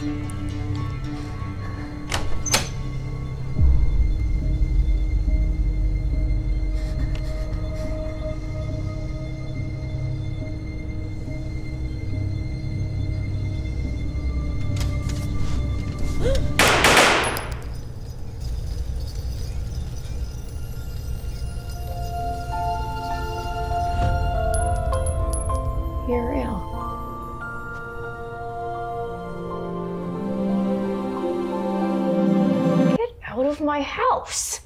You're real. Out of my house.